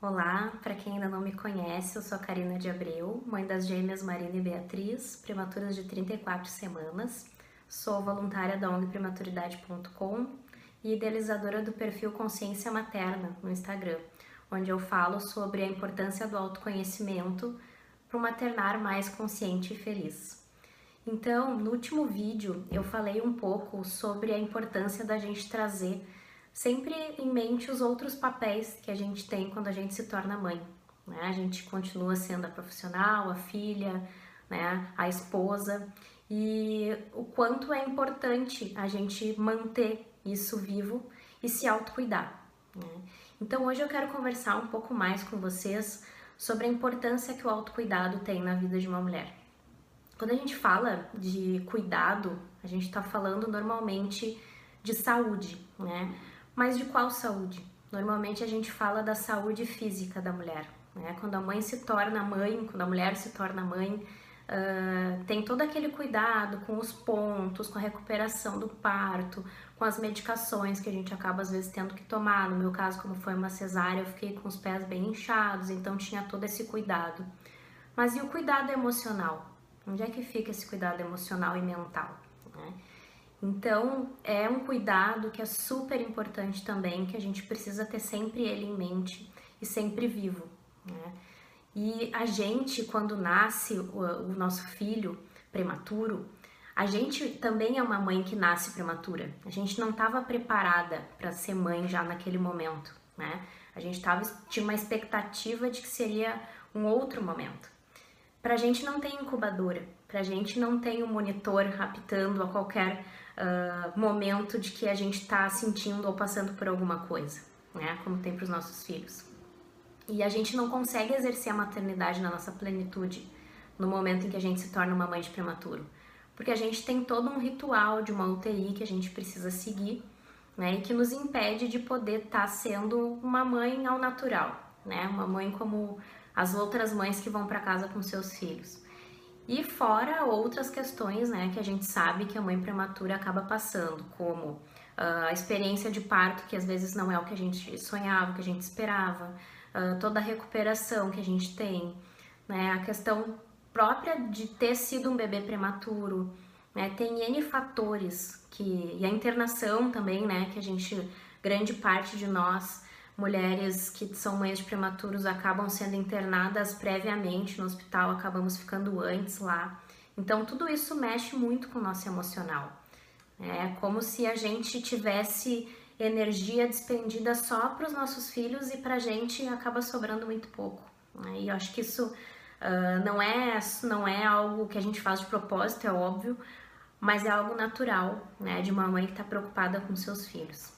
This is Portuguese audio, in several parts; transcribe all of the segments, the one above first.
Olá, para quem ainda não me conhece, eu sou a Karina de Abreu, mãe das gêmeas Marina e Beatriz, prematuras de 34 semanas. Sou voluntária da ONG Prematuridade.com e idealizadora do perfil Consciência Materna no Instagram, onde eu falo sobre a importância do autoconhecimento para maternar mais consciente e feliz. Então, no último vídeo, eu falei um pouco sobre a importância da gente trazer sempre em mente os outros papéis que a gente tem quando a gente se torna mãe. Né? A gente continua sendo a profissional, a filha, né? a esposa, e o quanto é importante a gente manter isso vivo e se autocuidar. Né? Então hoje eu quero conversar um pouco mais com vocês sobre a importância que o autocuidado tem na vida de uma mulher. Quando a gente fala de cuidado, a gente está falando normalmente de saúde, né? Mas de qual saúde? Normalmente a gente fala da saúde física da mulher. Né? Quando a mãe se torna mãe, quando a mulher se torna mãe, uh, tem todo aquele cuidado com os pontos, com a recuperação do parto, com as medicações que a gente acaba às vezes tendo que tomar. No meu caso, como foi uma cesárea, eu fiquei com os pés bem inchados, então tinha todo esse cuidado. Mas e o cuidado emocional? Onde é que fica esse cuidado emocional e mental? Então, é um cuidado que é super importante também, que a gente precisa ter sempre ele em mente e sempre vivo. Né? E a gente, quando nasce o, o nosso filho prematuro, a gente também é uma mãe que nasce prematura. A gente não estava preparada para ser mãe já naquele momento, né? A gente tava, tinha uma expectativa de que seria um outro momento. Para a gente não tem incubadora, para a gente não tem um monitor raptando a qualquer uh, momento de que a gente está sentindo ou passando por alguma coisa, né? Como tem para os nossos filhos. E a gente não consegue exercer a maternidade na nossa plenitude no momento em que a gente se torna uma mãe de prematuro, porque a gente tem todo um ritual de uma UTI que a gente precisa seguir, né? E que nos impede de poder estar tá sendo uma mãe ao natural, né? Uma mãe como as outras mães que vão para casa com seus filhos. E fora outras questões, né, que a gente sabe que a mãe prematura acaba passando, como uh, a experiência de parto, que às vezes não é o que a gente sonhava, o que a gente esperava, uh, toda a recuperação que a gente tem, né, a questão própria de ter sido um bebê prematuro, né, tem N fatores que, e a internação também, né, que a gente, grande parte de nós, mulheres que são mães de prematuros acabam sendo internadas previamente no hospital, acabamos ficando antes lá. Então, tudo isso mexe muito com o nosso emocional. É como se a gente tivesse energia despendida só para os nossos filhos e para a gente acaba sobrando muito pouco. Né? E eu acho que isso uh, não, é, não é algo que a gente faz de propósito, é óbvio, mas é algo natural né, de uma mãe que está preocupada com seus filhos.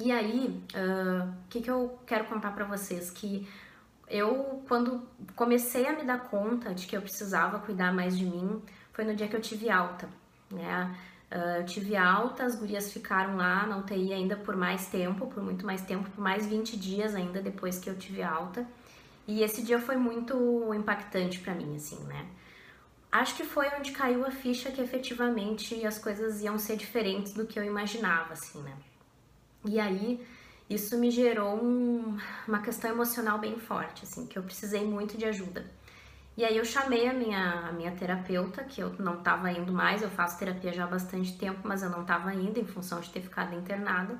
E aí, o uh, que, que eu quero contar para vocês? Que eu, quando comecei a me dar conta de que eu precisava cuidar mais de mim, foi no dia que eu tive alta, né? Uh, eu tive alta, as gurias ficaram lá na UTI ainda por mais tempo, por muito mais tempo, por mais 20 dias ainda depois que eu tive alta. E esse dia foi muito impactante para mim, assim, né? Acho que foi onde caiu a ficha que efetivamente as coisas iam ser diferentes do que eu imaginava, assim, né? E aí isso me gerou um, uma questão emocional bem forte, assim, que eu precisei muito de ajuda. E aí eu chamei a minha, a minha terapeuta, que eu não estava indo mais, eu faço terapia já há bastante tempo, mas eu não estava indo em função de ter ficado internada,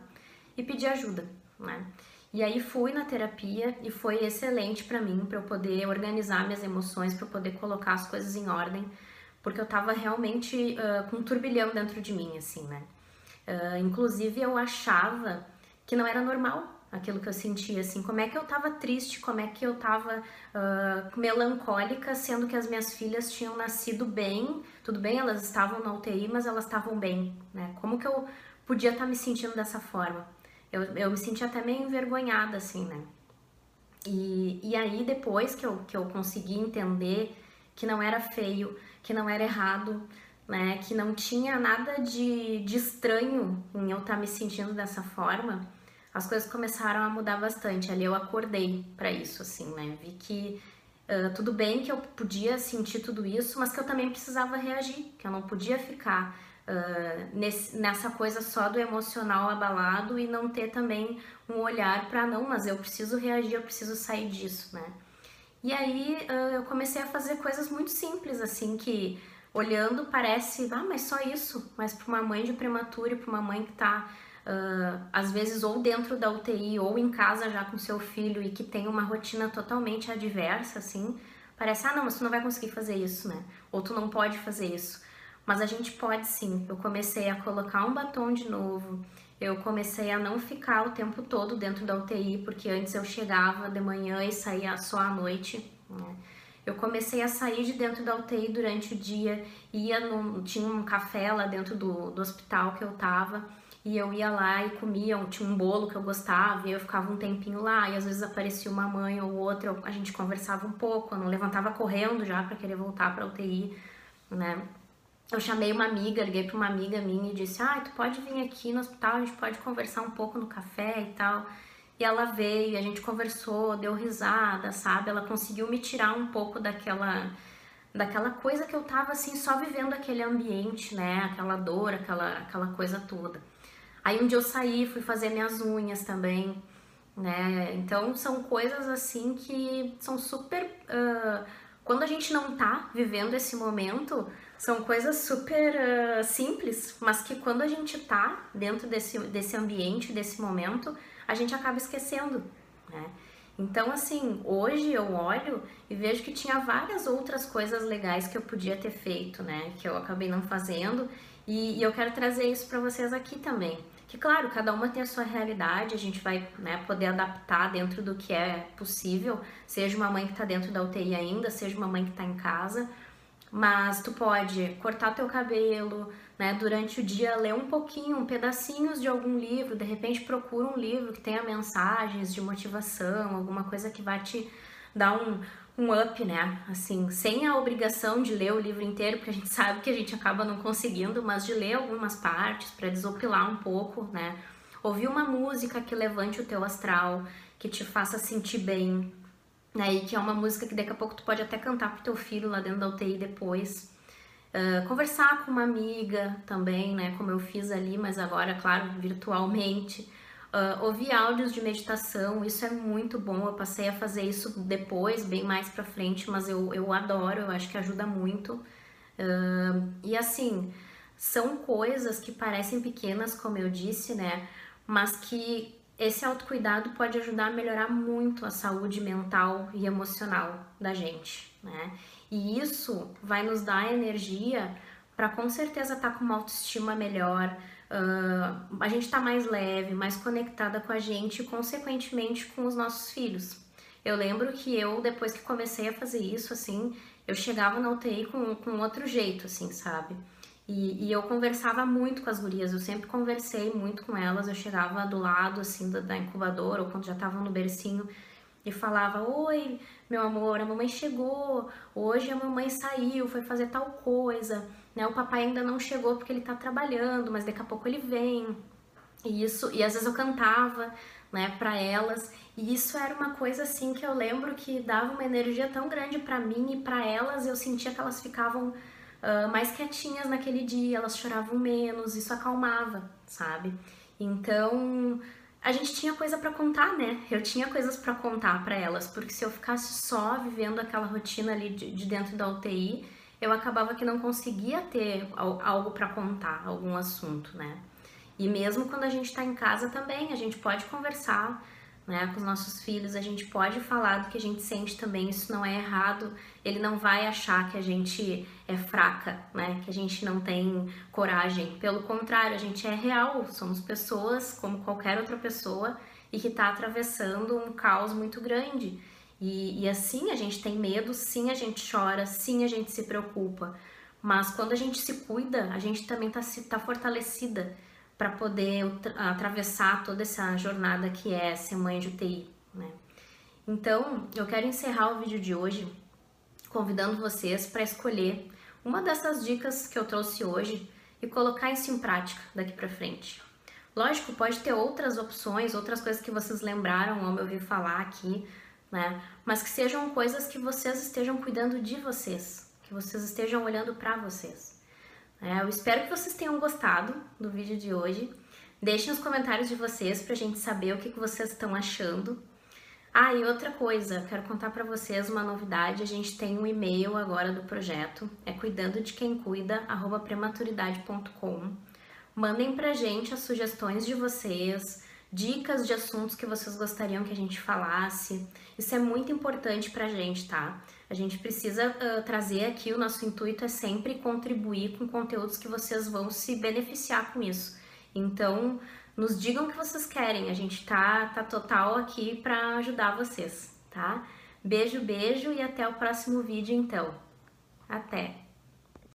e pedi ajuda, né? E aí fui na terapia e foi excelente para mim, para eu poder organizar minhas emoções, para eu poder colocar as coisas em ordem, porque eu estava realmente uh, com um turbilhão dentro de mim, assim, né? Uh, inclusive, eu achava que não era normal aquilo que eu sentia, assim, como é que eu tava triste, como é que eu tava uh, melancólica, sendo que as minhas filhas tinham nascido bem, tudo bem, elas estavam na UTI, mas elas estavam bem, né? Como que eu podia estar tá me sentindo dessa forma? Eu, eu me senti até meio envergonhada, assim, né? E, e aí, depois que eu, que eu consegui entender que não era feio, que não era errado, né? Que não tinha nada de, de estranho em eu estar tá me sentindo dessa forma, as coisas começaram a mudar bastante. Ali eu acordei para isso, assim, né? Vi que uh, tudo bem que eu podia sentir tudo isso, mas que eu também precisava reagir, que eu não podia ficar uh, nesse, nessa coisa só do emocional abalado e não ter também um olhar para não, mas eu preciso reagir, eu preciso sair disso, né? E aí uh, eu comecei a fazer coisas muito simples, assim, que olhando parece, ah, mas só isso, mas para uma mãe de prematuro e para uma mãe que está uh, às vezes ou dentro da UTI ou em casa já com seu filho e que tem uma rotina totalmente adversa, assim, parece, ah, não, mas tu não vai conseguir fazer isso, né? Ou tu não pode fazer isso. Mas a gente pode sim. Eu comecei a colocar um batom de novo. Eu comecei a não ficar o tempo todo dentro da UTI, porque antes eu chegava de manhã e saía só à noite. Né? Eu comecei a sair de dentro da UTI durante o dia, ia num, tinha um café lá dentro do, do hospital que eu tava, e eu ia lá e comia, tinha um bolo que eu gostava, e eu ficava um tempinho lá, e às vezes aparecia uma mãe ou outra, a gente conversava um pouco, eu não levantava correndo já para querer voltar para UTI, né? Eu chamei uma amiga, liguei para uma amiga minha e disse: "Ah, tu pode vir aqui no hospital, a gente pode conversar um pouco no café e tal". E ela veio, a gente conversou, deu risada, sabe? Ela conseguiu me tirar um pouco daquela daquela coisa que eu tava assim só vivendo aquele ambiente, né? Aquela dor, aquela aquela coisa toda. Aí um dia eu saí, fui fazer minhas unhas também, né? Então são coisas assim que são super. Uh, quando a gente não tá vivendo esse momento, são coisas super uh, simples, mas que quando a gente tá dentro desse, desse ambiente, desse momento, a gente acaba esquecendo, né? Então, assim, hoje eu olho e vejo que tinha várias outras coisas legais que eu podia ter feito, né? Que eu acabei não fazendo e, e eu quero trazer isso para vocês aqui também. Que claro, cada uma tem a sua realidade, a gente vai né, poder adaptar dentro do que é possível, seja uma mãe que está dentro da UTI ainda, seja uma mãe que está em casa, mas tu pode cortar teu cabelo, né, durante o dia ler um pouquinho, pedacinhos de algum livro, de repente procura um livro que tenha mensagens de motivação, alguma coisa que vai te dar um, um up, né? Assim, sem a obrigação de ler o livro inteiro, porque a gente sabe que a gente acaba não conseguindo, mas de ler algumas partes para desopilar um pouco, né? Ouvir uma música que levante o teu astral, que te faça sentir bem, né? E que é uma música que daqui a pouco tu pode até cantar pro teu filho lá dentro da UTI depois. Uh, conversar com uma amiga também, né? Como eu fiz ali, mas agora, claro, virtualmente. Uh, ouvir áudios de meditação, isso é muito bom. Eu passei a fazer isso depois, bem mais pra frente, mas eu, eu adoro, eu acho que ajuda muito. Uh, e assim, são coisas que parecem pequenas, como eu disse, né? Mas que esse autocuidado pode ajudar a melhorar muito a saúde mental e emocional da gente, né? E isso vai nos dar energia para com certeza estar tá com uma autoestima melhor, uh, a gente está mais leve, mais conectada com a gente e, consequentemente, com os nossos filhos. Eu lembro que eu, depois que comecei a fazer isso, assim, eu chegava na UTI com, com outro jeito, assim, sabe? E, e, eu conversava muito com as gurias, eu sempre conversei muito com elas, eu chegava do lado, assim, da, da incubadora, ou quando já estavam no bercinho, e falava, oi, meu amor, a mamãe chegou, hoje a mamãe saiu, foi fazer tal coisa, né? O papai ainda não chegou porque ele tá trabalhando, mas daqui a pouco ele vem. E isso, e às vezes eu cantava, né, para elas, e isso era uma coisa assim que eu lembro que dava uma energia tão grande para mim e para elas, eu sentia que elas ficavam uh, mais quietinhas naquele dia, elas choravam menos, isso acalmava, sabe? Então, a gente tinha coisa para contar, né? Eu tinha coisas para contar para elas, porque se eu ficasse só vivendo aquela rotina ali de, de dentro da UTI, eu acabava que não conseguia ter algo para contar, algum assunto, né? E mesmo quando a gente está em casa também, a gente pode conversar né, com os nossos filhos, a gente pode falar do que a gente sente também, isso não é errado, ele não vai achar que a gente é fraca, né, que a gente não tem coragem, pelo contrário, a gente é real, somos pessoas como qualquer outra pessoa e que está atravessando um caos muito grande. E, e assim a gente tem medo, sim a gente chora, sim a gente se preocupa, mas quando a gente se cuida, a gente também está tá fortalecida para poder atravessar toda essa jornada que é ser mãe de UTI, né? Então, eu quero encerrar o vídeo de hoje convidando vocês para escolher uma dessas dicas que eu trouxe hoje e colocar isso em prática daqui para frente. Lógico, pode ter outras opções, outras coisas que vocês lembraram ao me ouvir falar aqui, né? Mas que sejam coisas que vocês estejam cuidando de vocês, que vocês estejam olhando para vocês. É, eu espero que vocês tenham gostado do vídeo de hoje. Deixem os comentários de vocês pra gente saber o que, que vocês estão achando. Ah, e outra coisa, quero contar para vocês uma novidade. A gente tem um e-mail agora do projeto, é cuidando de quem cuida, prematuridade.com. Mandem pra gente as sugestões de vocês, dicas de assuntos que vocês gostariam que a gente falasse. Isso é muito importante pra gente, tá? A gente precisa uh, trazer aqui, o nosso intuito é sempre contribuir com conteúdos que vocês vão se beneficiar com isso. Então, nos digam o que vocês querem, a gente tá, tá total aqui para ajudar vocês, tá? Beijo, beijo e até o próximo vídeo então. Até!